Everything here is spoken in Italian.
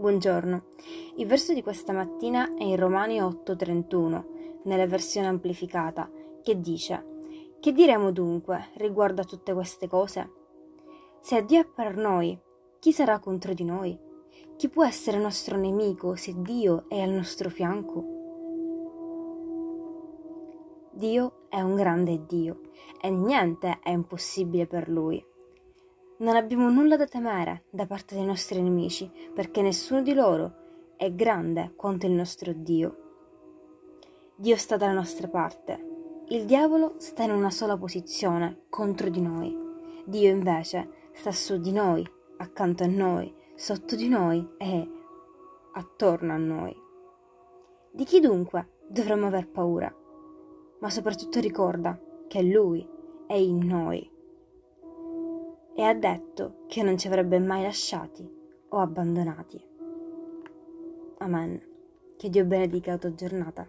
Buongiorno. Il verso di questa mattina è in Romani 8:31, nella versione amplificata, che dice: Che diremo dunque riguardo a tutte queste cose? Se Dio è per noi, chi sarà contro di noi? Chi può essere nostro nemico se Dio è al nostro fianco? Dio è un grande Dio e niente è impossibile per Lui. Non abbiamo nulla da temere da parte dei nostri nemici, perché nessuno di loro è grande quanto il nostro Dio. Dio sta dalla nostra parte. Il diavolo sta in una sola posizione, contro di noi. Dio invece sta su di noi, accanto a noi, sotto di noi e attorno a noi. Di chi dunque dovremmo aver paura? Ma soprattutto ricorda che Lui è in noi e ha detto che non ci avrebbe mai lasciati o abbandonati. Amen. Che Dio benedica la tua giornata.